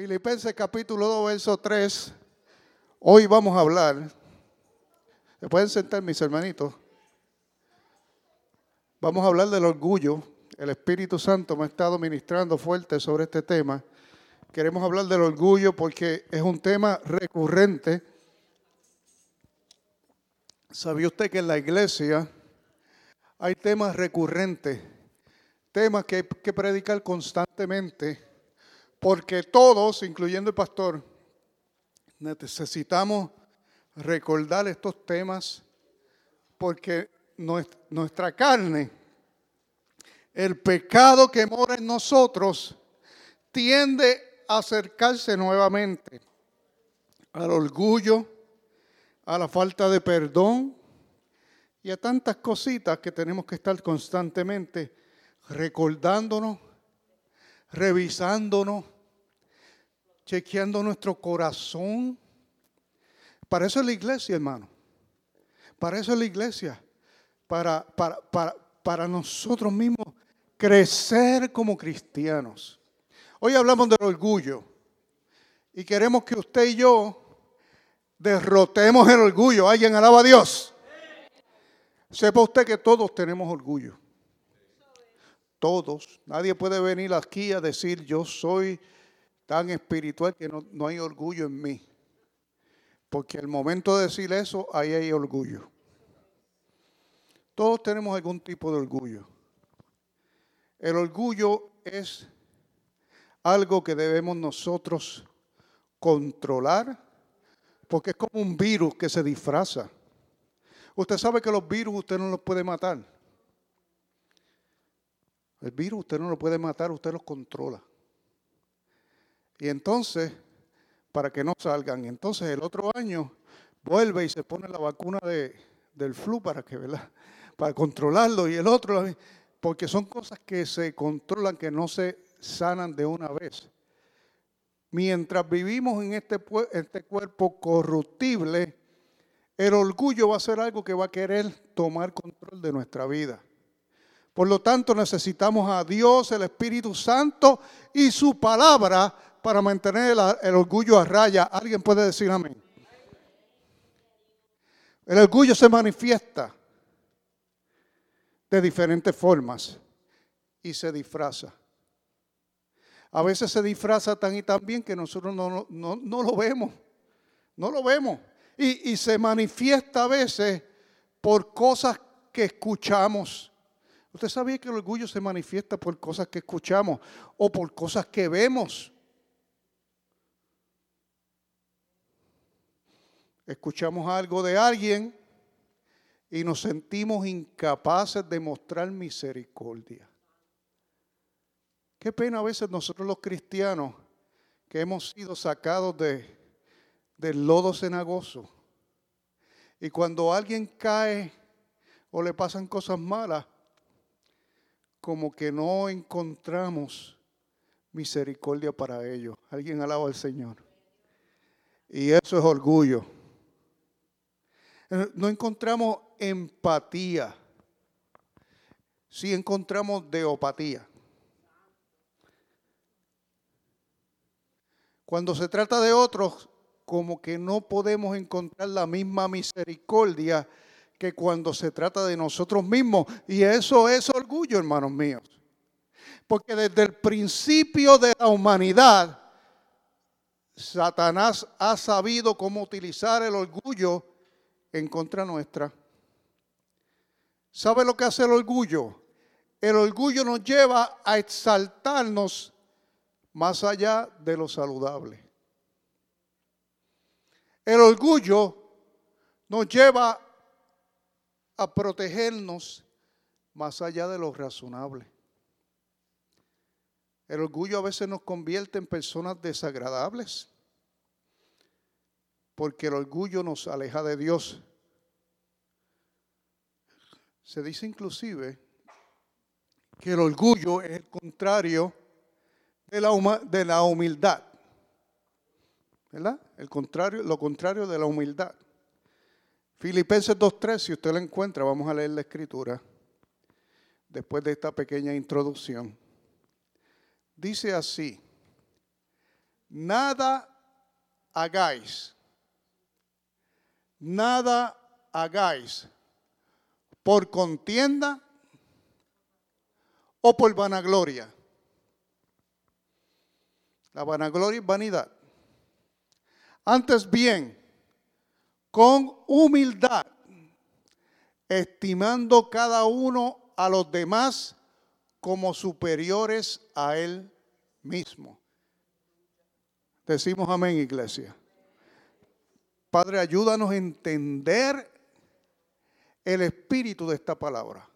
Filipenses capítulo 2, verso 3. Hoy vamos a hablar. ¿Se pueden sentar mis hermanitos? Vamos a hablar del orgullo. El Espíritu Santo me ha estado ministrando fuerte sobre este tema. Queremos hablar del orgullo porque es un tema recurrente. ¿Sabía usted que en la iglesia hay temas recurrentes? Temas que hay que predicar constantemente porque todos, incluyendo el pastor, necesitamos recordar estos temas porque nuestra carne, el pecado que mora en nosotros, tiende a acercarse nuevamente al orgullo, a la falta de perdón y a tantas cositas que tenemos que estar constantemente recordándonos revisándonos, chequeando nuestro corazón. Para eso es la iglesia, hermano. Para eso es la iglesia. Para, para, para, para nosotros mismos crecer como cristianos. Hoy hablamos del orgullo y queremos que usted y yo derrotemos el orgullo. ¿Alguien alaba a Dios? Sepa usted que todos tenemos orgullo. Todos. Nadie puede venir aquí a decir yo soy tan espiritual que no, hay orgullo en mí. Porque el momento de decir eso, ahí hay orgullo. Todos tenemos algún tipo de orgullo. El orgullo es algo que debemos nosotros controlar, porque es como un virus que se disfraza. Usted sabe que los virus usted no los puede matar. El virus usted no lo puede matar, usted los controla. Y entonces, para que no salgan, entonces el otro año vuelve y se pone la vacuna de, del flu para que, ¿verdad? Para controlarlo y el otro, porque son cosas que se controlan, que no se sanan de una vez. Mientras vivimos en este, este cuerpo corruptible, el orgullo va a ser algo que va a querer tomar control de nuestra vida. Por lo tanto, necesitamos a Dios, el Espíritu Santo y su palabra para mantener el, orgullo a raya. ¿Alguien puede decir amén? El orgullo se manifiesta de diferentes formas y se disfraza. A veces se disfraza tan y tan bien que nosotros no, lo vemos. No lo vemos. Y, y se manifiesta a veces por cosas que escuchamos ¿Usted sabía que el orgullo se manifiesta por cosas que escuchamos o por cosas que vemos? Escuchamos algo de alguien y nos sentimos incapaces de mostrar misericordia. Qué pena a veces nosotros los cristianos que hemos sido sacados de, del lodo cenagoso. Y cuando alguien cae o le pasan cosas malas, como que no encontramos misericordia para ellos. Alguien alaba al Señor. Y eso es orgullo. No encontramos empatía. Sí encontramos deopatía. Cuando se trata de otros, como que no podemos encontrar la misma misericordia que cuando se trata de nosotros mismos. Y eso es orgullo, hermanos míos. Porque desde el principio de la humanidad, Satanás ha sabido cómo utilizar el orgullo en contra nuestra. ¿Sabe lo que hace el orgullo? El orgullo nos lleva a exaltarnos más allá de lo saludable. El orgullo nos lleva a protegernos más allá de lo razonable. El orgullo a veces nos convierte en personas desagradables, porque el orgullo nos aleja de Dios. Se dice inclusive que el orgullo es el contrario de la, de la humildad. ¿Verdad? El contrario, lo contrario de la humildad. Filipenses 2.3, si usted lo encuentra, vamos a leer la escritura después de esta pequeña introducción. Dice así, nada hagáis, nada hagáis por contienda o por vanagloria. La vanagloria es vanidad. Antes bien, con humildad, estimando cada uno a los demás como superiores a él mismo. Decimos amén, iglesia. Padre, ayúdanos a entender el espíritu de esta palabra.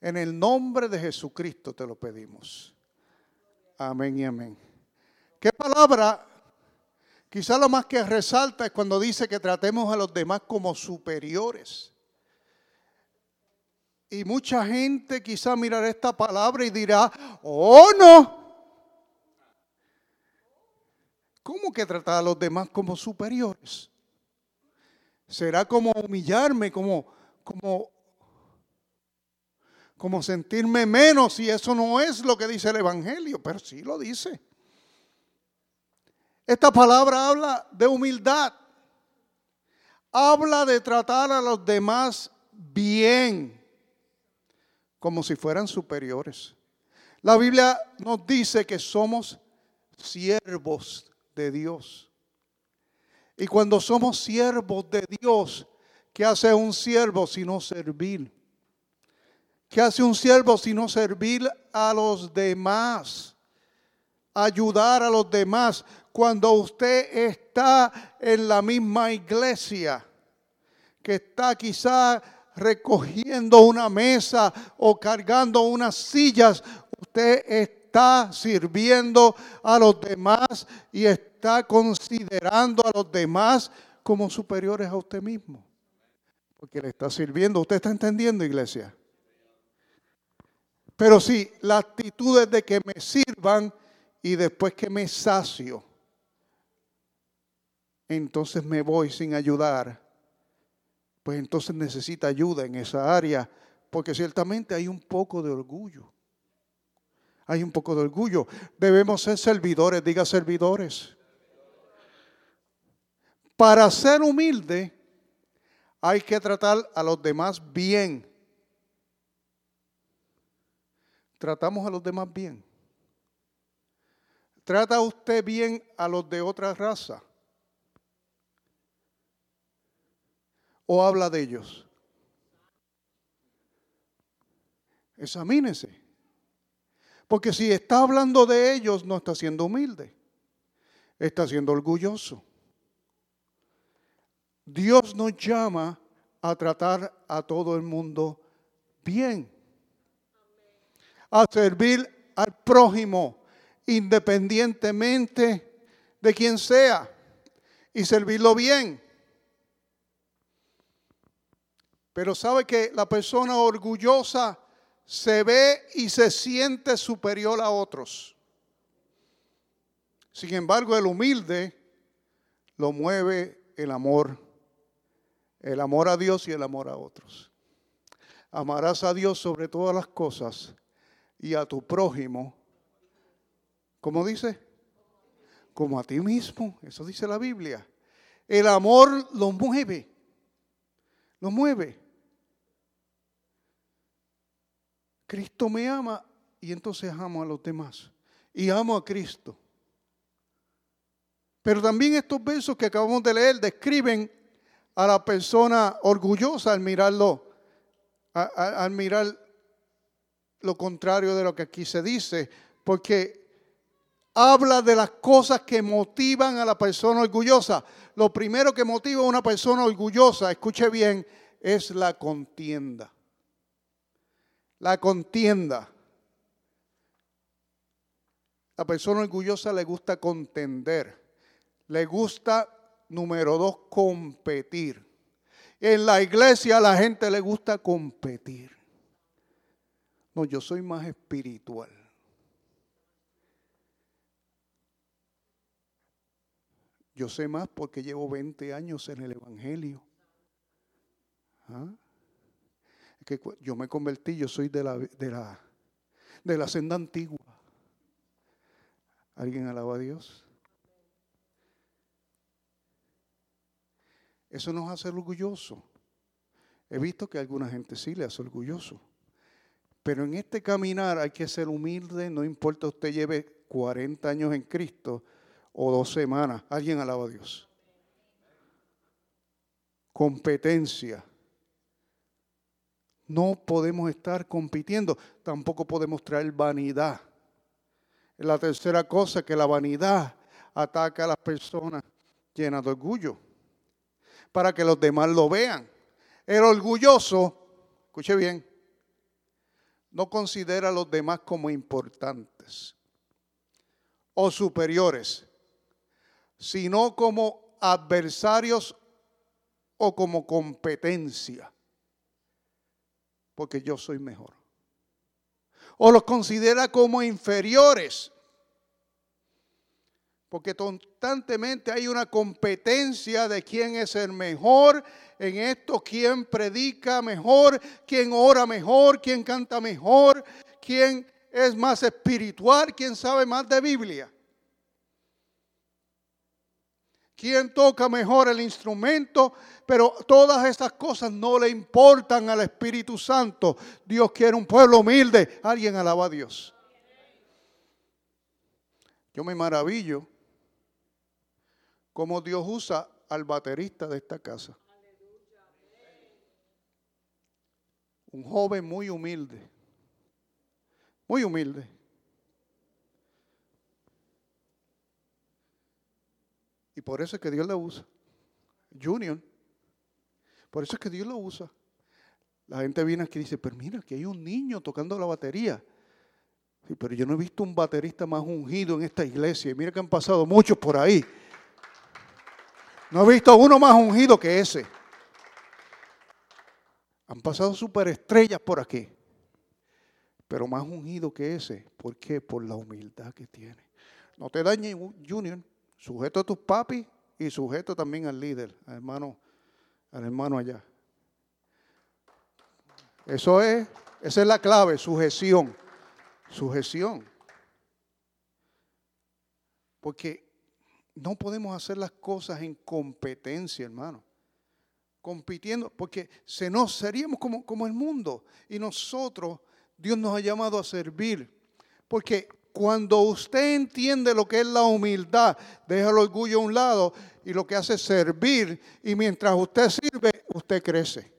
En el nombre de Jesucristo te lo pedimos. Amén y amén. ¿Qué palabra? Quizá lo más que resalta es cuando dice que tratemos a los demás como superiores. Y mucha gente quizá mirará esta palabra y dirá, oh no. ¿Cómo que tratar a los demás como superiores? Será como humillarme, como, como, como sentirme menos y eso no es lo que dice el Evangelio, pero sí lo dice. Esta palabra habla de humildad. Habla de tratar a los demás bien, como si fueran superiores. La Biblia nos dice que somos siervos de Dios. Y cuando somos siervos de Dios, ¿qué hace un siervo sino servir? ¿Qué hace un siervo sino servir a los demás? Ayudar a los demás. Cuando usted está en la misma iglesia, que está quizá recogiendo una mesa o cargando unas sillas, usted está sirviendo a los demás y está considerando a los demás como superiores a usted mismo. Porque le está sirviendo. ¿Usted está entendiendo, iglesia? Pero sí, la actitud es de que me sirvan y después que me sacio entonces me voy sin ayudar, pues entonces necesita ayuda en esa área, porque ciertamente hay un poco de orgullo. Hay un poco de orgullo. Debemos ser servidores, diga servidores. Para ser humilde hay que tratar a los demás bien. Tratamos a los demás bien. ¿Trata usted bien a los de otra raza? O habla de ellos? Examínese. Porque si está hablando de ellos, no está siendo humilde. Está siendo orgulloso. Dios nos llama a tratar a todo el mundo bien. A servir al prójimo independientemente de quien sea. Y servirlo bien. Pero sabe que la persona orgullosa se ve y se siente superior a otros. Sin embargo, el humilde lo mueve el amor, el amor a Dios y el amor a otros. Amarás a Dios sobre todas las cosas y a tu prójimo, ¿cómo dice? Como a ti mismo, eso dice la Biblia. El amor lo mueve, lo mueve. Cristo me ama y entonces amo a los demás. Y amo a Cristo. Pero también estos versos que acabamos de leer describen a la persona orgullosa al mirarlo, al mirar lo contrario de lo que aquí se dice, porque habla de las cosas que motivan a la persona orgullosa. Lo primero que motiva a una persona orgullosa, escuche bien, es la contienda la contienda. La persona orgullosa le gusta contender. Le gusta, número dos, competir. En la iglesia a la gente le gusta competir. No, yo soy más espiritual. Yo sé más porque llevo 20 años en el Evangelio. ¿Ah? que yo me convertí, yo soy de la, de la, de la senda antigua. ¿Alguien alaba a Dios? Eso nos hace orgullosos. He visto que a alguna gente sí le hace orgulloso. Pero en este caminar hay que ser humilde, no importa usted lleve 40 años en Cristo o dos semanas. Alguien alaba a Dios. Competencia. No podemos estar compitiendo, tampoco podemos traer vanidad. La tercera cosa que la vanidad ataca a las personas llenas de orgullo, para que los demás lo vean. El orgulloso, escuche bien, no considera a los demás como importantes o superiores, sino como adversarios o como competencia, porque yo soy mejor. O los considera como inferiores, porque constantemente hay una competencia de quién es el mejor en esto, quién predica mejor, quién ora mejor, quién canta mejor, quién es más espiritual, quién sabe más de Biblia. Quién toca mejor el instrumento, pero todas estas cosas no le importan al Espíritu Santo. Dios quiere un pueblo humilde. Alguien alaba a Dios. Yo me maravillo cómo Dios usa al baterista de esta casa. Un joven muy humilde, muy humilde. Y por eso es que Dios lo usa. Junior. Por eso es que Dios lo usa. La gente viene aquí y dice, pero mira, que hay un niño tocando la batería. Pero yo no he visto un baterista más ungido en esta iglesia. Y mira que han pasado muchos por ahí. No he visto uno más ungido que ese. Han pasado superestrellas por aquí. Pero más ungido que ese. ¿Por qué? Por la humildad que tiene. No te dañe, Junior. Sujeto a tus papis y sujeto también al líder, al hermano, al hermano allá. Eso es, esa es la clave, sujeción. Sujeción. Porque no podemos hacer las cosas en competencia, hermano. Compitiendo, porque se nos seríamos como, como el mundo. Y nosotros, Dios nos ha llamado a servir. Porque cuando usted entiende lo que es la humildad, deja el orgullo a un lado y lo que hace es servir. Y mientras usted sirve, usted crece.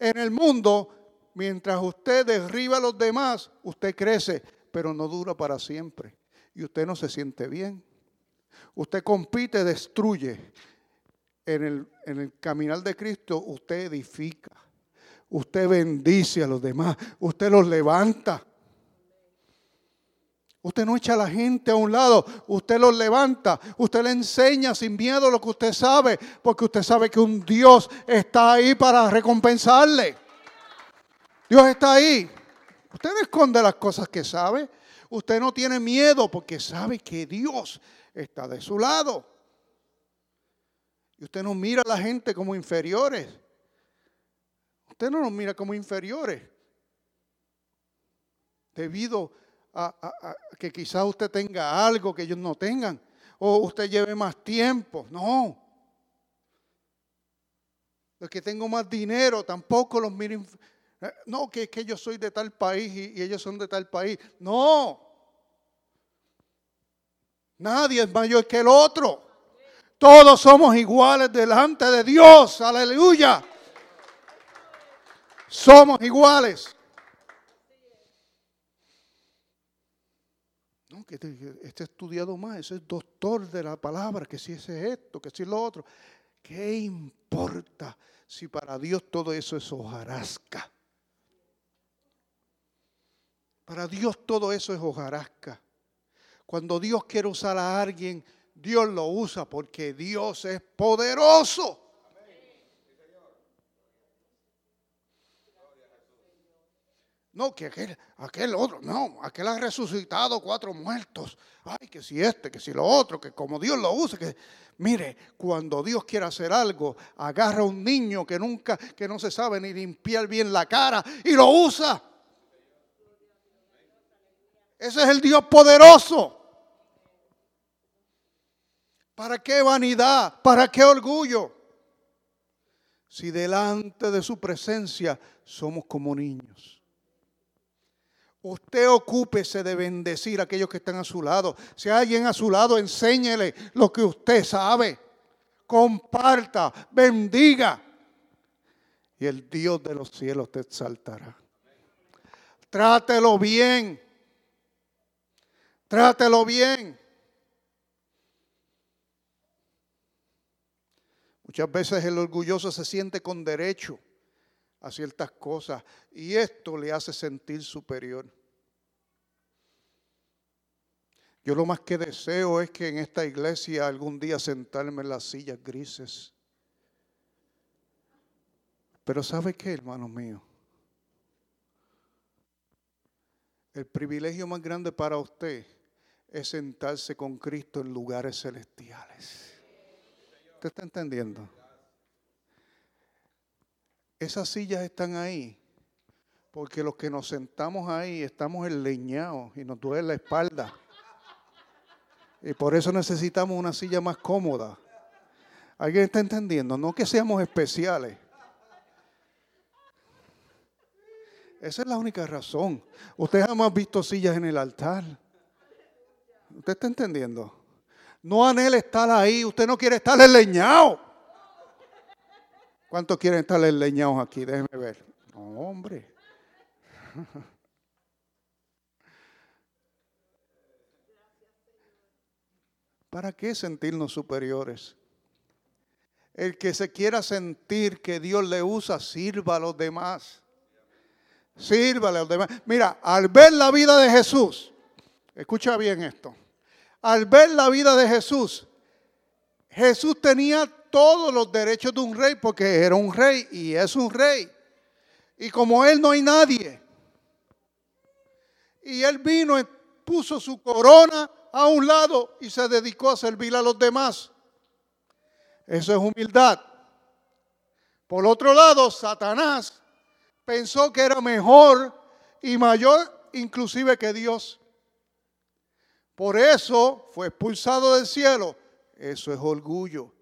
En el mundo, mientras usted derriba a los demás, usted crece, pero no dura para siempre. Y usted no se siente bien. Usted compite, destruye. En el, en el caminar de Cristo, usted edifica. Usted bendice a los demás. Usted los levanta. Usted no echa a la gente a un lado, usted los levanta, usted le enseña sin miedo lo que usted sabe, porque usted sabe que un Dios está ahí para recompensarle. Dios está ahí. Usted no esconde las cosas que sabe. Usted no tiene miedo porque sabe que Dios está de su lado. Y usted no mira a la gente como inferiores. Usted no nos mira como inferiores. Debido que quizás usted tenga algo que ellos no tengan, o usted lleve más tiempo. No. Los que tengo más dinero tampoco los miren. Eh, no, que es que yo soy de tal país y ellos son de tal país. No. Nadie es mayor que el otro. Todos somos iguales delante de Dios. Aleluya. Somos iguales. Que este, estudiado más, ese es doctor de la palabra, que si ese es esto, que si es lo otro. ¿Qué importa si para Dios todo eso es hojarasca? Para Dios todo eso es hojarasca. Cuando Dios quiere usar a alguien, Dios lo usa porque Dios es poderoso. No, que aquel, aquel otro, no, aquel ha resucitado cuatro muertos. Ay, que si este, que si lo otro, que como Dios lo usa, que mire, cuando Dios quiere hacer algo, agarra a un niño que nunca, que no se sabe ni limpiar bien la cara y lo usa. Ese es el Dios poderoso. ¿Para qué vanidad? ¿Para qué orgullo? Si delante de su presencia somos como niños. Usted ocúpese de bendecir a aquellos que están a su lado. Si hay alguien a su lado, enséñele lo que usted sabe. Comparta, bendiga. Y el Dios de los cielos te exaltará. Trátelo bien. Trátelo bien. Muchas veces el orgulloso se siente con derecho a ciertas cosas y esto le hace sentir superior. Yo lo más que deseo es que en esta iglesia algún día sentarme en las sillas grises. Pero ¿sabe qué, hermano mío? El privilegio más grande para usted es sentarse con Cristo en lugares celestiales. ¿Usted está entendiendo? Esas sillas están ahí porque los que nos sentamos ahí estamos enleñados y nos duele la espalda. Y por eso necesitamos una silla más cómoda. ¿Alguien está entendiendo? No que seamos especiales. Esa es la única razón. Ustedes jamás visto sillas en el altar. ¿Usted está entendiendo? No anhela estar ahí. Usted no quiere estar enleñado. ¿Cuántos quieren estar leñados aquí? Déjenme ver. No, hombre. ¿Para qué sentirnos superiores? El que se quiera sentir que Dios le usa, sirva a los demás. Sírvale a los demás. Mira, al ver la vida de Jesús, escucha bien esto. Al ver la vida de Jesús, Jesús tenía todos los derechos de un rey porque era un rey y es un rey. Y como él no hay nadie. Y él vino puso su corona a un lado y se dedicó a servir a los demás. Eso es humildad. Por otro lado, Satanás pensó que era mejor y mayor inclusive que Dios. Por eso fue expulsado del cielo. Eso es orgullo.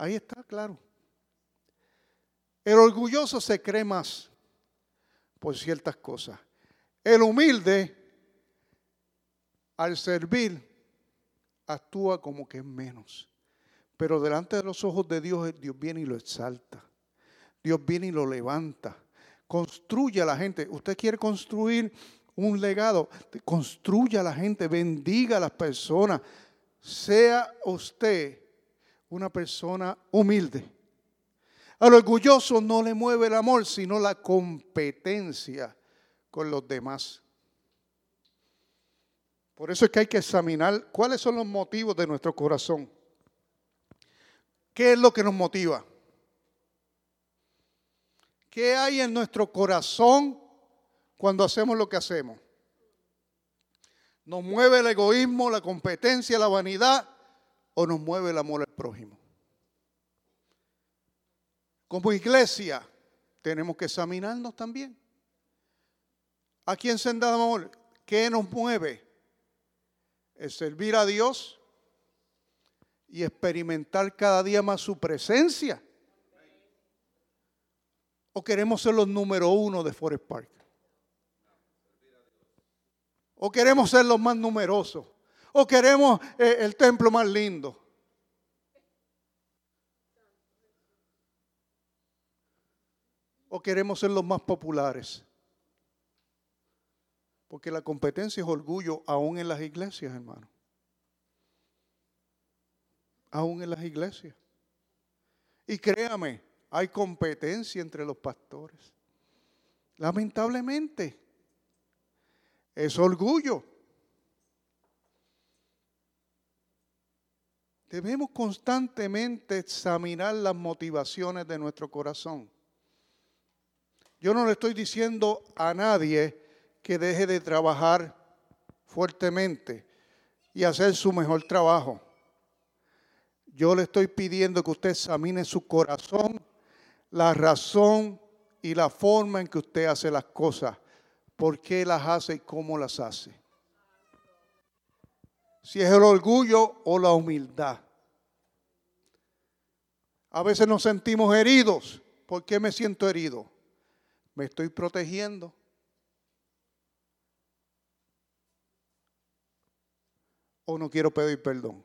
Ahí está, claro. El orgulloso se cree más por ciertas cosas. El humilde, al servir, actúa como que es menos. Pero delante de los ojos de Dios, Dios viene y lo exalta. Dios viene y lo levanta. Construye a la gente. Usted quiere construir un legado. Construye a la gente. Bendiga a las personas. Sea usted una persona humilde. Al orgulloso no le mueve el amor, sino la competencia con los demás. Por eso es que hay que examinar cuáles son los motivos de nuestro corazón. ¿Qué es lo que nos motiva? ¿Qué hay en nuestro corazón cuando hacemos lo que hacemos? ¿Nos mueve el egoísmo, la competencia, la vanidad? O nos mueve el amor al prójimo. Como iglesia tenemos que examinarnos también. ¿A quién se da amor? ¿Qué nos mueve? Es servir a Dios y experimentar cada día más su presencia. ¿O queremos ser los número uno de Forest Park? ¿O queremos ser los más numerosos? ¿O queremos eh, el templo más lindo? ¿O queremos ser los más populares? Porque la competencia es orgullo aún en las iglesias, hermano. Aún en las iglesias. Y créame, hay competencia entre los pastores. Lamentablemente. Es orgullo. Debemos constantemente examinar las motivaciones de nuestro corazón. Yo no le estoy diciendo a nadie que deje de trabajar fuertemente y hacer su mejor trabajo. Yo le estoy pidiendo que usted examine su corazón, la razón y la forma en que usted hace las cosas, por qué las hace y cómo las hace si es el orgullo o la humildad. A veces nos sentimos heridos. ¿Por qué me siento herido? ¿Me estoy protegiendo? ¿O no quiero pedir perdón?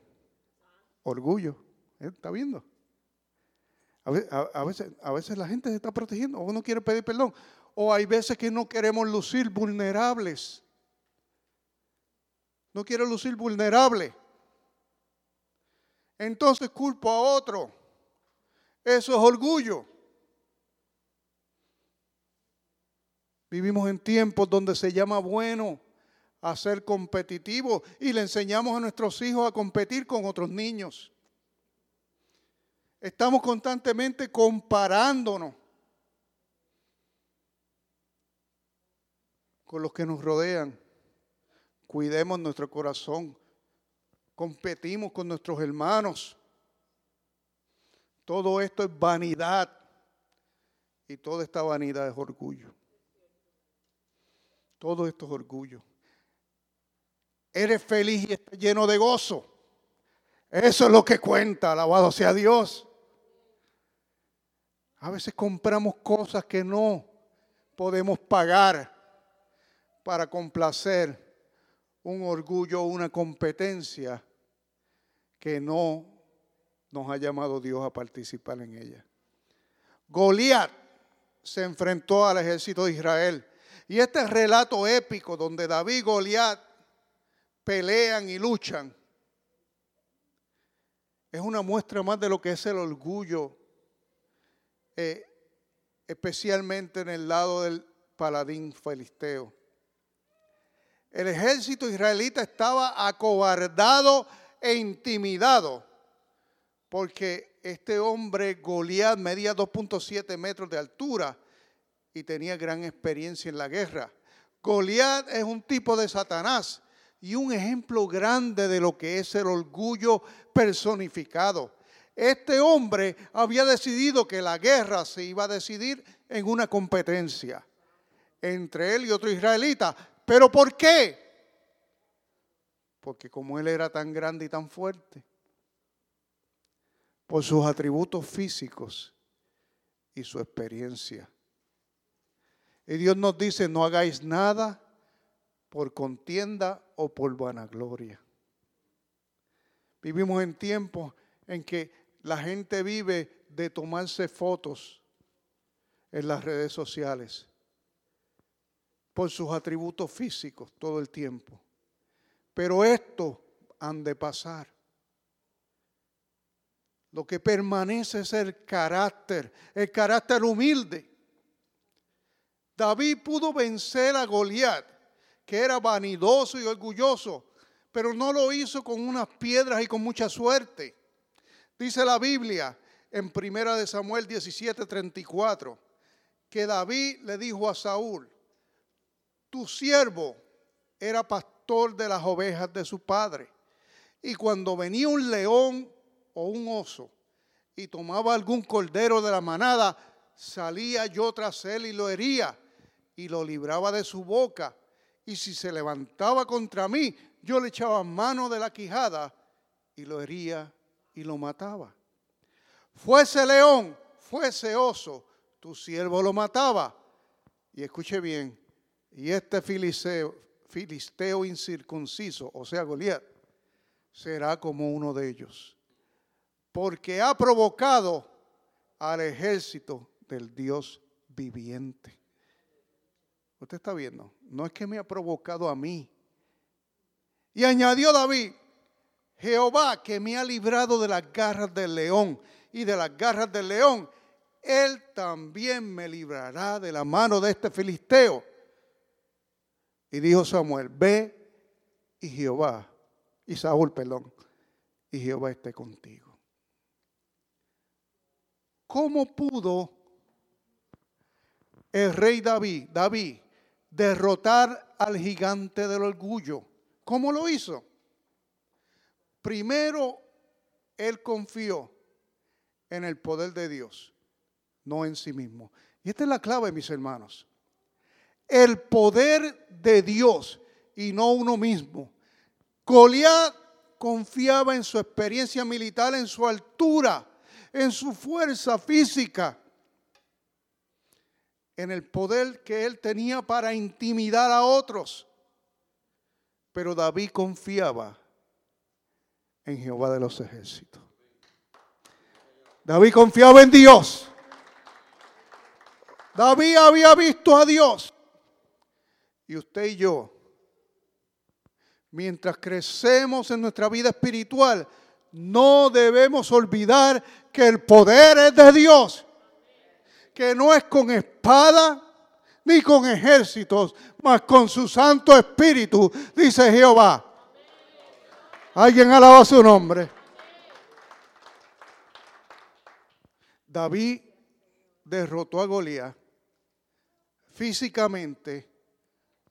Orgullo. ¿eh? ¿Está viendo? A veces, a veces, la gente se está protegiendo o no quiere pedir perdón. O hay veces que no queremos lucir vulnerables. No quiero lucir vulnerable. Entonces culpo a otro. Eso es orgullo. Vivimos en tiempos donde se llama bueno a ser competitivo y le enseñamos a nuestros hijos a competir con otros niños. Estamos constantemente comparándonos con los que nos rodean. Cuidemos nuestro corazón. Competimos con nuestros hermanos. Todo esto es vanidad. Y toda esta vanidad es orgullo. Todo esto es orgullo. Eres feliz y estás lleno de gozo. Eso es lo que cuenta, alabado sea Dios. A veces compramos cosas que no podemos pagar para complacer un orgullo, una competencia que no nos ha llamado Dios a participar en ella. Goliat se enfrentó al ejército de Israel. Y este relato épico donde David y Goliat pelean y luchan es una muestra más de lo que es el orgullo, eh, especialmente en el lado del paladín filisteo. El ejército israelita estaba acobardado e intimidado porque este hombre Goliat medía 2.7 metros de altura y tenía gran experiencia en la guerra. Goliat es un tipo de Satanás y un ejemplo grande de lo que es el orgullo personificado. Este hombre había decidido que la guerra se iba a decidir en una competencia entre él y otro israelita. ¿Pero por qué? Porque como él era tan grande y tan fuerte, por sus atributos físicos y su experiencia. Y Dios nos dice, no hagáis nada por contienda o por vanagloria. Vivimos en tiempos en que la gente vive de tomarse fotos en las redes sociales por sus atributos físicos todo el tiempo. Pero esto han de pasar. Lo que permanece es el carácter, el carácter humilde. David pudo vencer a Goliat, que era vanidoso y orgulloso, pero no lo hizo con unas piedras y con mucha suerte. Dice la Biblia en Primera de Samuel 17:34 que David le dijo a Saúl, tu siervo era pastor de las ovejas de su padre. Y cuando venía un león o un oso y tomaba algún cordero de la manada, salía yo tras él y lo hería y lo libraba de su boca. Y si se levantaba contra mí, yo le echaba mano de la quijada y lo hería y lo mataba. Fuese león, fuese oso, tu siervo lo mataba. Y escuche bien, y este filisteo, filisteo incircunciso, o sea, Goliat, será como uno de ellos. Porque ha provocado al ejército del Dios viviente. Usted está viendo, no es que me ha provocado a mí. Y añadió David, Jehová que me ha librado de las garras del león y de las garras del león, él también me librará de la mano de este filisteo. Y dijo Samuel, ve y Jehová, y Saúl, perdón, y Jehová esté contigo. ¿Cómo pudo el rey David, David, derrotar al gigante del orgullo? ¿Cómo lo hizo? Primero, él confió en el poder de Dios, no en sí mismo. Y esta es la clave, mis hermanos el poder de Dios y no uno mismo. Goliat confiaba en su experiencia militar, en su altura, en su fuerza física, en el poder que él tenía para intimidar a otros. Pero David confiaba en Jehová de los ejércitos. David confiaba en Dios. David había visto a Dios. Y usted y yo, mientras crecemos en nuestra vida espiritual, no debemos olvidar que el poder es de Dios, que no es con espada ni con ejércitos, mas con su Santo Espíritu, dice Jehová. Alguien alaba su nombre. David derrotó a Goliat físicamente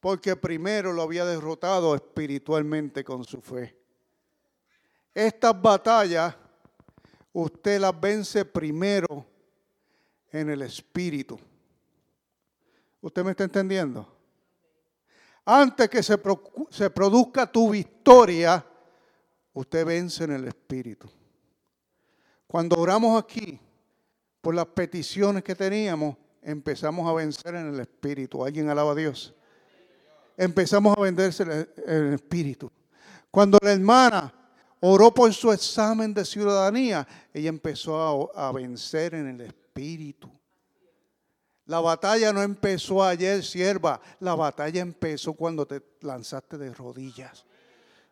porque primero lo había derrotado espiritualmente con su fe. Estas batallas usted las vence primero en el espíritu. ¿Usted me está entendiendo? Antes que se, produzca tu victoria, usted vence en el espíritu. Cuando oramos aquí por las peticiones que teníamos, empezamos a vencer en el espíritu. ¿Alguien alaba a Dios? Empezamos a vencerse en el espíritu. Cuando la hermana oró por su examen de ciudadanía, ella empezó a, a vencer en el espíritu. La batalla no empezó ayer, sierva. La batalla empezó cuando te lanzaste de rodillas.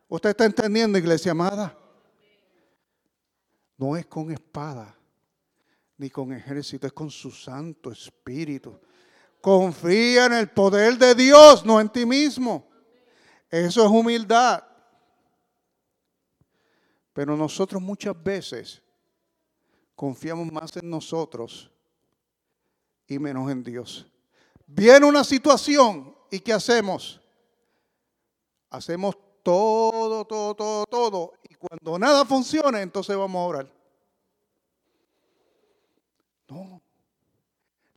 ¿Usted está entendiendo, iglesia amada? No es con espada ni con ejército, es con su Santo Espíritu. Confía en el poder de Dios, no en ti mismo. Eso es humildad. Pero nosotros muchas veces confiamos más en nosotros y menos en Dios. Viene una situación y ¿qué hacemos? Hacemos todo, todo, todo, todo. Y cuando nada funciona, entonces vamos a orar. No.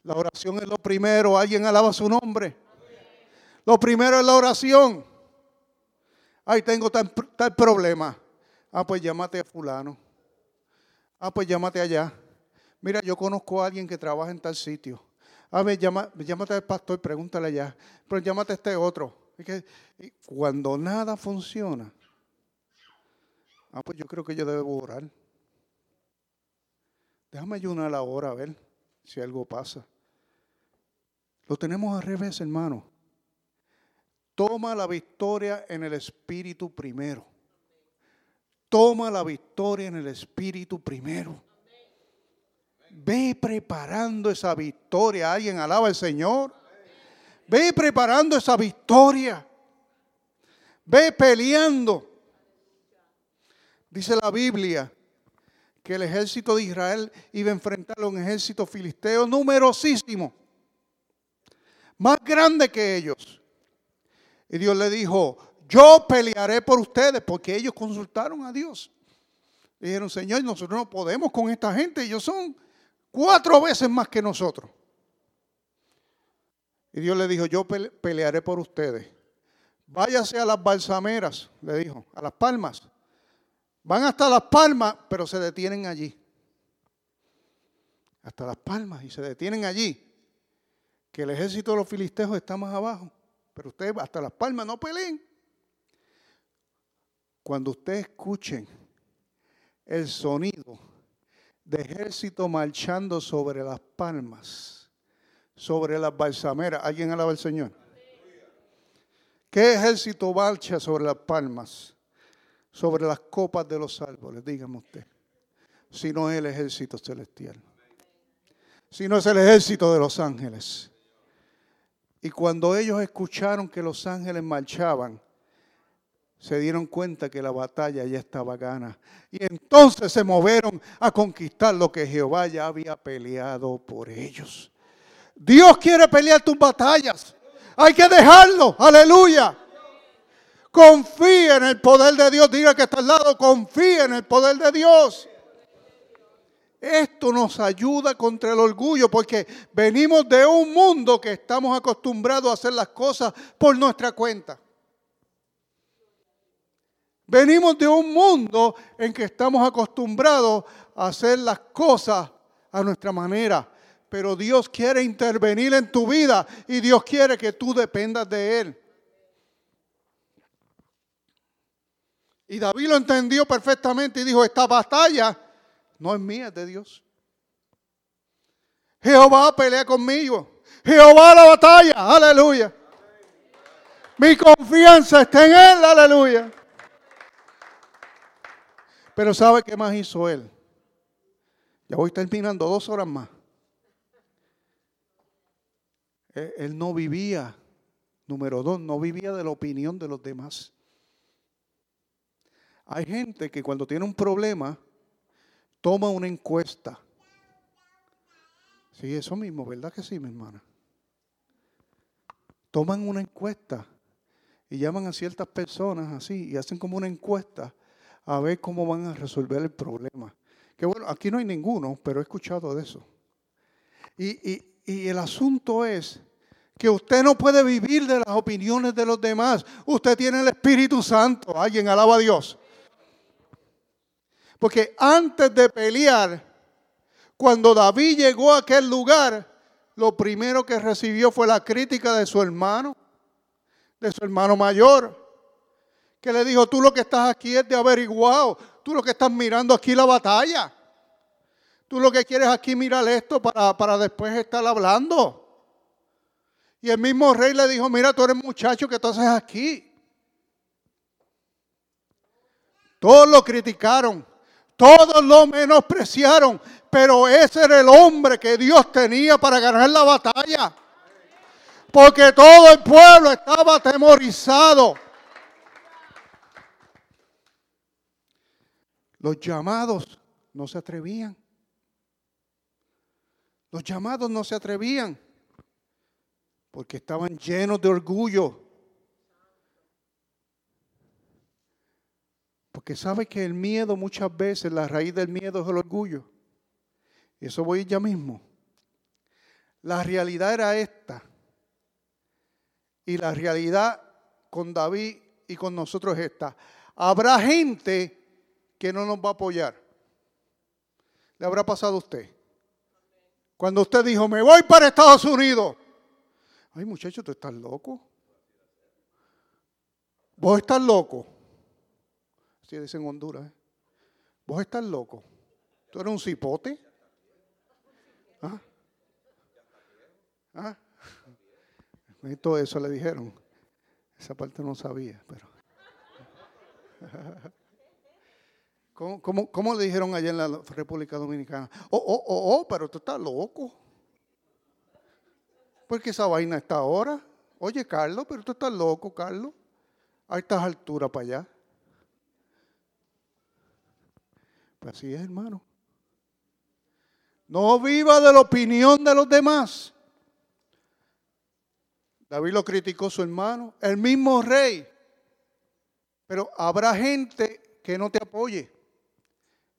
La oración es lo primero. Alguien alaba su nombre. Lo primero es la oración. Ay, tengo tal, problema. Ah, pues llámate a fulano. Ah, pues llámate allá. Mira, yo conozco a alguien que trabaja en tal sitio. A ver, llama, llámate al pastor, pregúntale allá. Pero llámate a este otro. Y cuando nada funciona, ah, pues yo creo que yo debo orar. Déjame ayunar ahora a ver si algo pasa. Lo tenemos al revés, hermano. Toma la victoria en el Espíritu primero. Toma la victoria en el Espíritu primero. Ve preparando esa victoria. Alguien alaba al Señor. Ve preparando esa victoria. Ve peleando. Dice la Biblia que el ejército de Israel iba a enfrentar a un ejército filisteo numerosísimo, más grande que ellos. Y Dios le dijo, yo pelearé por ustedes, porque ellos consultaron a Dios. Dijeron, Señor, nosotros no podemos con esta gente, ellos son cuatro veces más que nosotros. Y Dios le dijo, yo pelearé por ustedes. Váyase a las balsameras, le dijo, a las palmas. Van hasta las palmas, pero se detienen allí. Hasta las palmas y se detienen allí. Que el ejército de los filisteos está más abajo. Pero ustedes hasta las palmas no peleen. Cuando ustedes escuchen el sonido de ejército marchando sobre las palmas, sobre las balsameras, ¿alguien alaba al Señor? ¿Qué ejército marcha sobre las palmas? sobre las copas de los árboles, dígame usted, si no es el ejército celestial, si no es el ejército de los ángeles. Y cuando ellos escucharon que los ángeles marchaban, se dieron cuenta que la batalla ya estaba gana. Y entonces se movieron a conquistar lo que Jehová ya había peleado por ellos. Dios quiere pelear tus batallas. Hay que dejarlo. Aleluya. Confía en el poder de Dios. Diga que está al lado, confía en el poder de Dios. Esto nos ayuda contra el orgullo porque venimos de un mundo que estamos acostumbrados a hacer las cosas por nuestra cuenta. Venimos de un mundo en que estamos acostumbrados a hacer las cosas a nuestra manera. Pero Dios quiere intervenir en tu vida y Dios quiere que tú dependas de Él. Y David lo entendió perfectamente y dijo, esta batalla no es mía, es de Dios. Jehová pelea conmigo. Jehová la batalla. Aleluya. Mi confianza está en Él. Aleluya. Pero ¿sabe qué más hizo Él? Ya voy terminando dos horas más. Él no vivía, número dos, no vivía de la opinión de los demás. Hay gente que cuando tiene un problema toma una encuesta. Sí, eso mismo, ¿verdad que sí, mi hermana? Toman una encuesta y llaman a ciertas personas así y hacen como una encuesta a ver cómo van a resolver el problema. Que bueno, aquí no hay ninguno, pero he escuchado de eso. Y, y el asunto es que usted no puede vivir de las opiniones de los demás. Usted tiene el Espíritu Santo. Alguien alaba a Dios. Porque antes de pelear, cuando David llegó a aquel lugar, lo primero que recibió fue la crítica de su hermano, de su hermano mayor, que le dijo, tú lo que estás aquí es de averiguado, tú lo que estás mirando aquí la batalla, tú lo que quieres aquí mirar esto para, para después estar hablando. Y el mismo rey le dijo, mira, tú eres muchacho que tú haces aquí. Todos lo criticaron. Todos lo menospreciaron, pero ese era el hombre que Dios tenía para ganar la batalla. Porque todo el pueblo estaba atemorizado. Los llamados no se atrevían. Los llamados no se atrevían porque estaban llenos de orgullo. Porque sabe que el miedo muchas veces, la raíz del miedo es el orgullo. Y eso voy ya mismo. La realidad era esta. Y la realidad con David y con nosotros es esta. Habrá gente que no nos va a apoyar. ¿Le habrá pasado a usted? Cuando usted dijo, me voy para Estados Unidos. Ay, muchacho, tú estás loco. Vos estás loco. Así dicen en Honduras. ¿eh? Vos estás loco. Tú eres un cipote. ¿Ah? ¿Ah? Y todo eso le dijeron. Esa parte no sabía, pero. ¿Cómo, cómo, le dijeron allá en la República Dominicana? Oh, oh, oh, oh, pero tú estás loco. Porque esa vaina está ahora. Oye, Carlos, pero tú estás loco, Carlos. A estas alturas para allá. Pues así es, hermano. No viva de la opinión de los demás. David lo criticó su hermano, el mismo rey. Pero habrá gente que no te apoye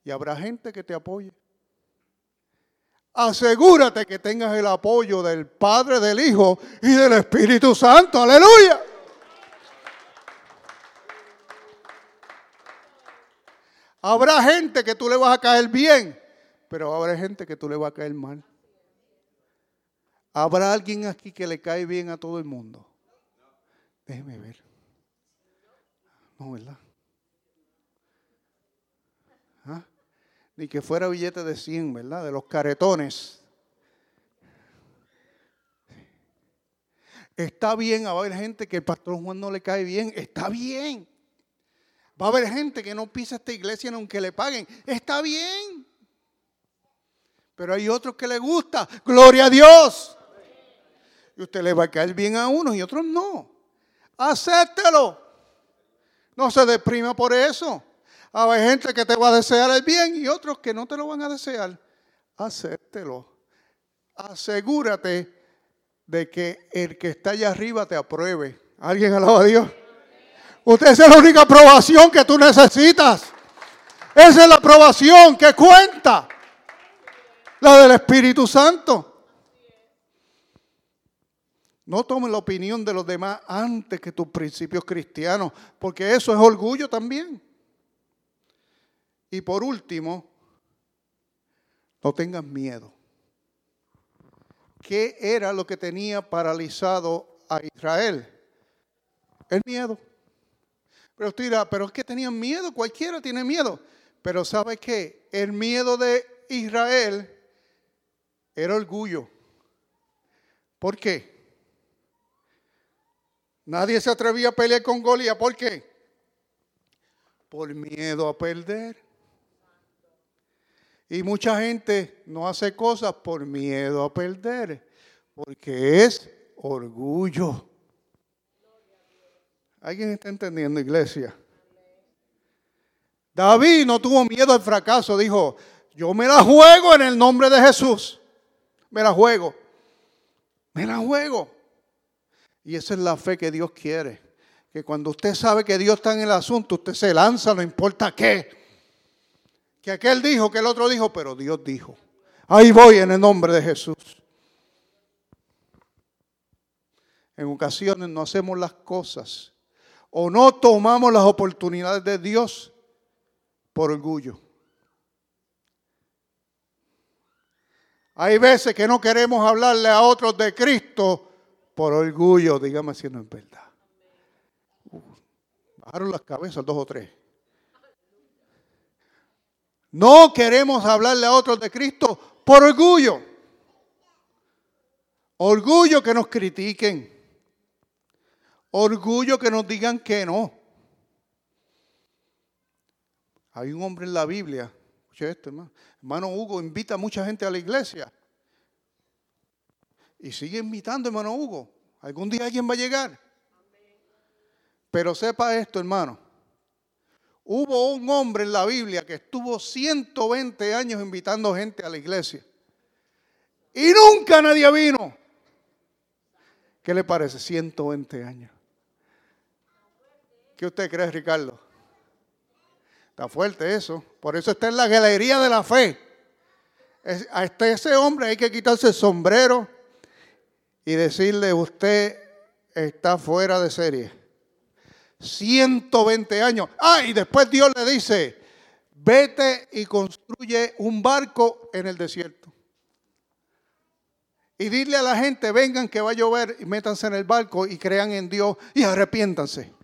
y habrá gente que te apoye. Asegúrate que tengas el apoyo del Padre, del Hijo y del Espíritu Santo. Aleluya. Habrá gente que tú le vas a caer bien, pero habrá gente que tú le vas a caer mal. Habrá alguien aquí que le cae bien a todo el mundo. Déjeme ver. No, ¿verdad? ¿Ah? Ni que fuera billete de 100, ¿verdad? De los caretones. Está bien, haber gente que el pastor Juan no le cae bien. Está bien. Va a haber gente que no pisa esta iglesia aunque le paguen. Está bien. Pero hay otros que le gusta. Gloria a Dios. Y usted le va a caer bien a unos y otros no. Acéptelo. No se deprima por eso. Hay gente que te va a desear el bien y otros que no te lo van a desear. Acéptelo. Asegúrate de que el que está allá arriba te apruebe. ¿Alguien alaba a Dios? Usted es la única aprobación que tú necesitas. Esa es la aprobación que cuenta. La del Espíritu Santo. No tomes la opinión de los demás antes que tus principios cristianos, porque eso es orgullo también. Y por último, no tengas miedo. ¿Qué era lo que tenía paralizado a Israel? El miedo. Pero usted dirá, pero es que tenían miedo, cualquiera tiene miedo. Pero ¿sabe qué? El miedo de Israel era orgullo. ¿Por qué? Nadie se atrevía a pelear con Goliat. ¿Por qué? Por miedo a perder. Y mucha gente no hace cosas por miedo a perder, porque es orgullo. ¿Alguien está entendiendo, iglesia? David no tuvo miedo al fracaso, dijo, yo me la juego en el nombre de Jesús. Me la juego. Me la juego. Y esa es la fe que Dios quiere. Que cuando usted sabe que Dios está en el asunto, usted se lanza, no importa qué. Que aquel dijo, que el otro dijo, pero Dios dijo. Ahí voy en el nombre de Jesús. En ocasiones no hacemos las cosas o no tomamos las oportunidades de Dios por orgullo. Hay veces que no queremos hablarle a otros de Cristo por orgullo, dígame si no es verdad. Uh, bajaron las cabezas dos o tres. No queremos hablarle a otros de Cristo por orgullo. Orgullo que nos critiquen. Orgullo que nos digan que no. Hay un hombre en la Biblia, esto, hermano. hermano Hugo invita a mucha gente a la iglesia. Y sigue invitando, hermano Hugo. Algún día alguien va a llegar. Pero sepa esto, hermano. Hubo un hombre en la Biblia que estuvo 120 años invitando gente a la iglesia. Y nunca nadie vino. ¿Qué le parece? 120 años. ¿Qué usted cree, Ricardo? Está fuerte eso. Por eso está en la galería de la fe. A este, ese hombre hay que quitarse el sombrero y decirle, usted está fuera de serie. 120 años. Ah, y después Dios le dice, vete y construye un barco en el desierto. Y dile a la gente, vengan que va a llover y métanse en el barco y crean en Dios y arrepiéntanse.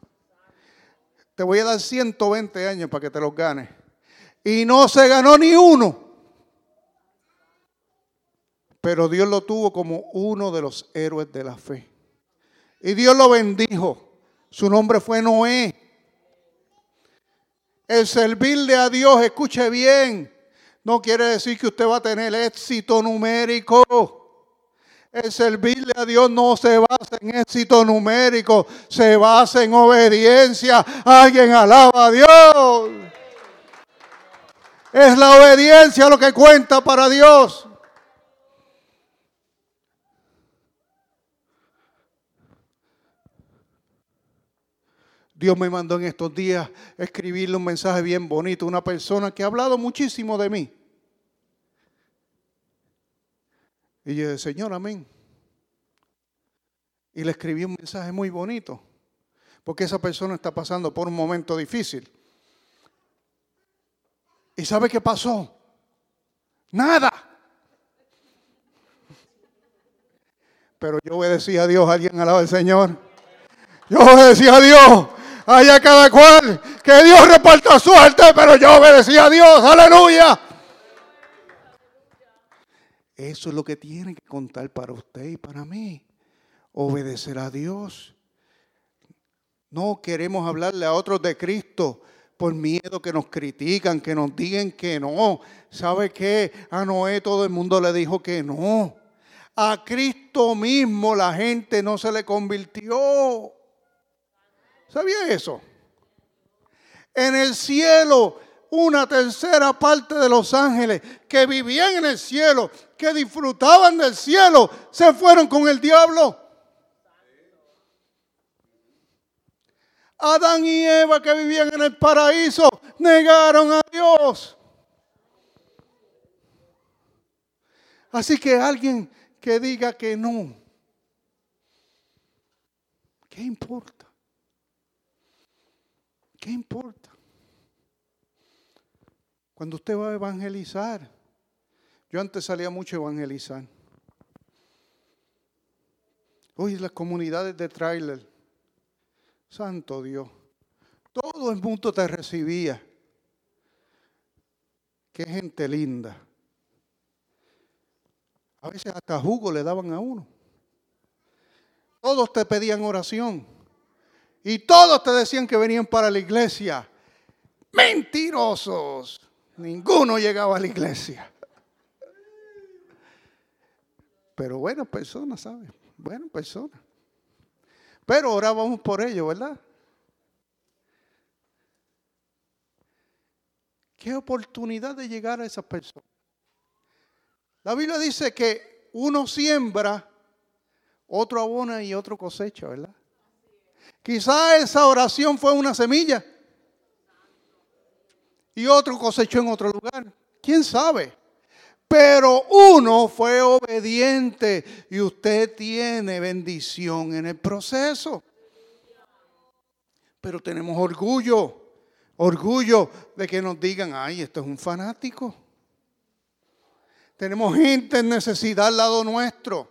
Te voy a dar 120 años para que te los ganes. Y no se ganó ni uno. Pero Dios lo tuvo como uno de los héroes de la fe. Y Dios lo bendijo. Su nombre fue Noé. El servirle a Dios, escuche bien, no quiere decir que usted va a tener éxito numérico. El servirle a Dios no se basa en éxito numérico, se basa en obediencia. Alguien alaba a Dios. Es la obediencia lo que cuenta para Dios. Dios me mandó en estos días escribirle un mensaje bien bonito, una persona que ha hablado muchísimo de mí. Y yo dije, Señor, amén. Y le escribí un mensaje muy bonito, porque esa persona está pasando por un momento difícil. ¿Y sabe qué pasó? Nada. Pero yo obedecí a Dios, alguien alaba al Señor. Yo obedecí a Dios allá cada cual, que Dios reparta suerte, pero yo obedecí a Dios, aleluya. Eso es lo que tiene que contar para usted y para mí. Obedecer a Dios. No queremos hablarle a otros de Cristo por miedo que nos critican, que nos digan que no. ¿Sabe qué? A Noé todo el mundo le dijo que no. A Cristo mismo la gente no se le convirtió. ¿Sabía eso? En el cielo, una tercera parte de los ángeles que vivían en el cielo, que disfrutaban del cielo, se fueron con el diablo. Adán y Eva que vivían en el paraíso negaron a Dios. Así que alguien que diga que no, ¿qué importa? ¿Qué importa? Cuando usted va a evangelizar, yo antes salía mucho a evangelizar. Hoy las comunidades de trailer, santo Dios, todo el mundo te recibía. Qué gente linda. A veces hasta jugo le daban a uno. Todos te pedían oración. Y todos te decían que venían para la iglesia. Mentirosos. Ninguno llegaba a la iglesia. Pero buenas personas, ¿sabes? Buenas personas. Pero orábamos por ellos, ¿verdad? Qué oportunidad de llegar a esas personas. La Biblia dice que uno siembra, otro abona y otro cosecha, ¿verdad? Quizá esa oración fue una semilla y otro cosechó en otro lugar. ¿Quién sabe? Pero uno fue obediente y usted tiene bendición en el proceso. Pero tenemos orgullo, orgullo de que nos digan, ay, esto es un fanático. Tenemos gente en necesidad al lado nuestro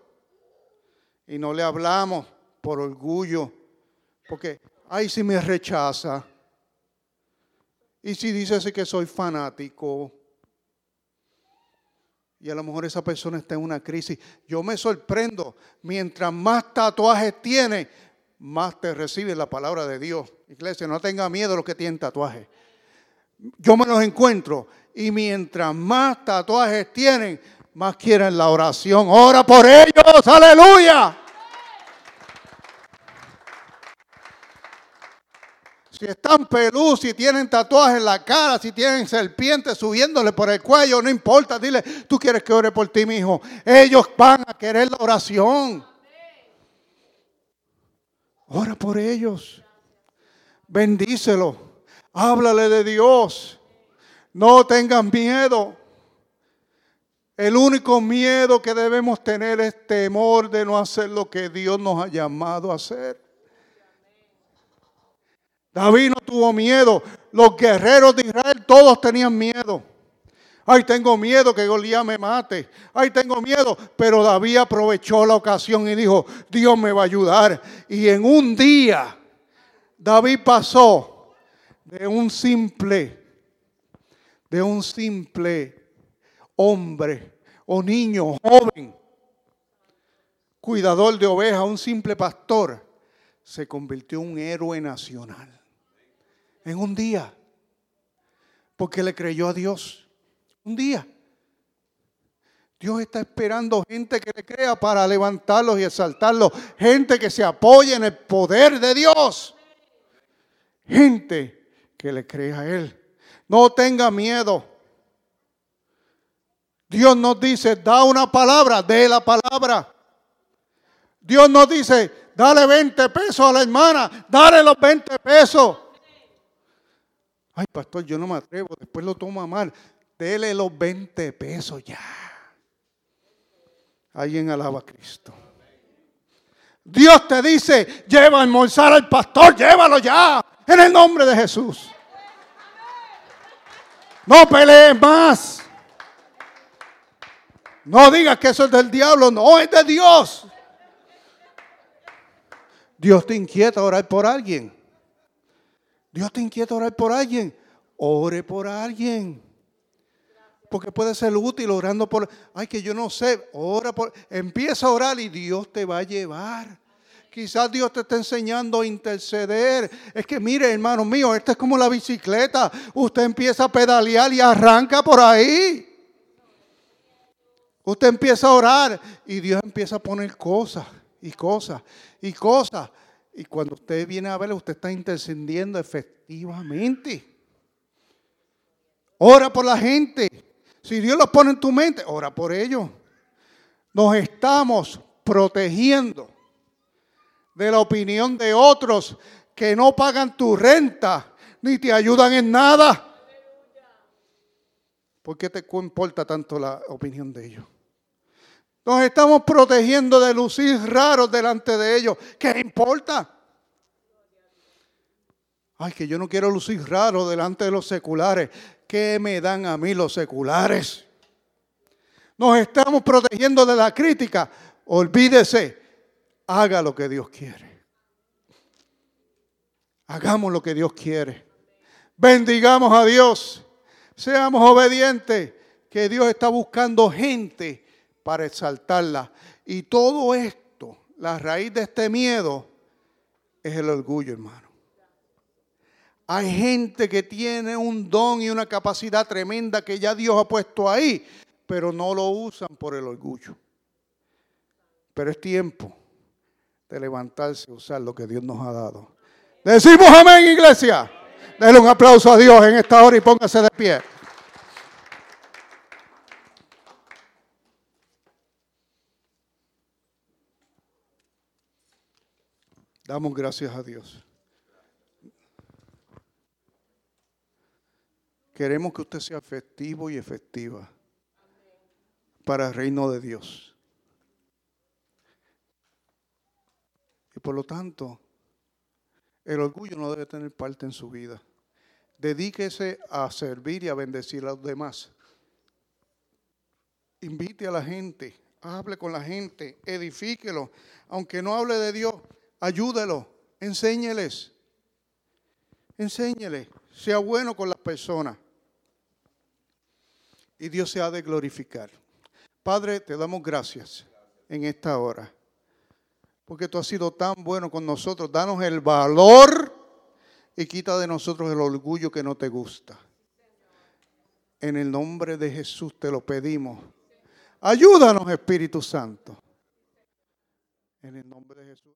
y no le hablamos por orgullo, porque, ay, si me rechaza, y si dice así que soy fanático, y a lo mejor esa persona está en una crisis. Yo me sorprendo, mientras más tatuajes tiene, más te recibe la palabra de Dios. Iglesia, no tenga miedo los que tienen tatuajes. Yo me los encuentro y mientras más tatuajes tienen, más quieren la oración. Ora por ellos, aleluya. Si están pelú, si tienen tatuajes en la cara, si tienen serpientes subiéndole por el cuello, no importa, dile, tú quieres que ore por ti, mi hijo. Ellos van a querer la oración. Ora por ellos. Bendícelo. Háblale de Dios. No tengan miedo. El único miedo que debemos tener es temor de no hacer lo que Dios nos ha llamado a hacer. David no tuvo miedo. Los guerreros de Israel todos tenían miedo. Ay, tengo miedo que Goliat me mate. Ay, tengo miedo. Pero David aprovechó la ocasión y dijo, Dios me va a ayudar. Y en un día, David pasó de un simple, de un simple hombre o niño joven, cuidador de ovejas, un simple pastor, se convirtió en un héroe nacional en un día. Porque le creyó a Dios. Un día. Dios está esperando gente que le crea para levantarlos y exaltarlos. Gente que se apoye en el poder de Dios. Gente que le crea a Él. No tenga miedo. Dios nos dice, da una palabra, dé la palabra. Dios nos dice, dale 20 pesos a la hermana, dale los 20 pesos. Ay, pastor, yo no me atrevo, después lo toma mal. Dele los 20 pesos ya. Alguien alaba a Cristo. Dios te dice, lleva a almorzar al pastor, llévalo ya, en el nombre de Jesús. No pelees más. No digas que eso es del diablo, no, es de Dios. Dios te inquieta orar por alguien. Dios te inquieta orar por alguien. Ore por alguien. Porque puede ser útil orando por, ay, que yo no sé, ora por, empieza a orar y Dios te va a llevar. Quizás Dios te está enseñando a interceder. Es que mire, hermano mío, esta es como la bicicleta. Usted empieza a pedalear y arranca por ahí. Usted empieza a orar y Dios empieza a poner cosas y cosas y cosas. Y cuando usted viene a ver, usted está intercediendo efectivamente. Ora por la gente. Si Dios lo pone en tu mente, ora por ellos. Nos estamos protegiendo de la opinión de otros que no pagan tu renta ni te ayudan en nada. ¿Por qué te importa tanto la opinión de ellos? Nos estamos protegiendo de lucir raros delante de ellos. ¿Qué importa? Ay, que yo no quiero lucir raro delante de los seculares. ¿qué me dan a mí los seculares? Nos estamos protegiendo de la crítica. Olvídese, haga lo que Dios quiere. Hagamos lo que Dios quiere. Bendigamos a Dios. Seamos obedientes, que Dios está buscando gente para exaltarla. Y todo esto, la raíz de este miedo, es el orgullo, hermano. Hay gente que tiene un don y una capacidad tremenda que ya Dios ha puesto ahí, pero no lo usan por el orgullo. Pero es tiempo de levantarse y usar lo que Dios nos ha dado. Decimos amén, iglesia. Denle un aplauso a Dios en esta hora y póngase de pie. Damos gracias a Dios. Queremos que usted sea efectivo y efectiva para el reino de Dios. Y por lo tanto, el orgullo no debe tener parte en su vida. Dedíquese a servir y a bendecir a los demás. Invite a la gente, hable con la gente, edifíquelo. Aunque no hable de Dios, ayúdelo, enséñeles. Enséñele, sea bueno con las personas. Y Dios se ha de glorificar. Padre, te damos gracias en esta hora. Porque tú has sido tan bueno con nosotros. Danos el valor y quita de nosotros el orgullo que no te gusta. En el nombre de Jesús te lo pedimos. Ayúdanos, Espíritu Santo. En el nombre de Jesús.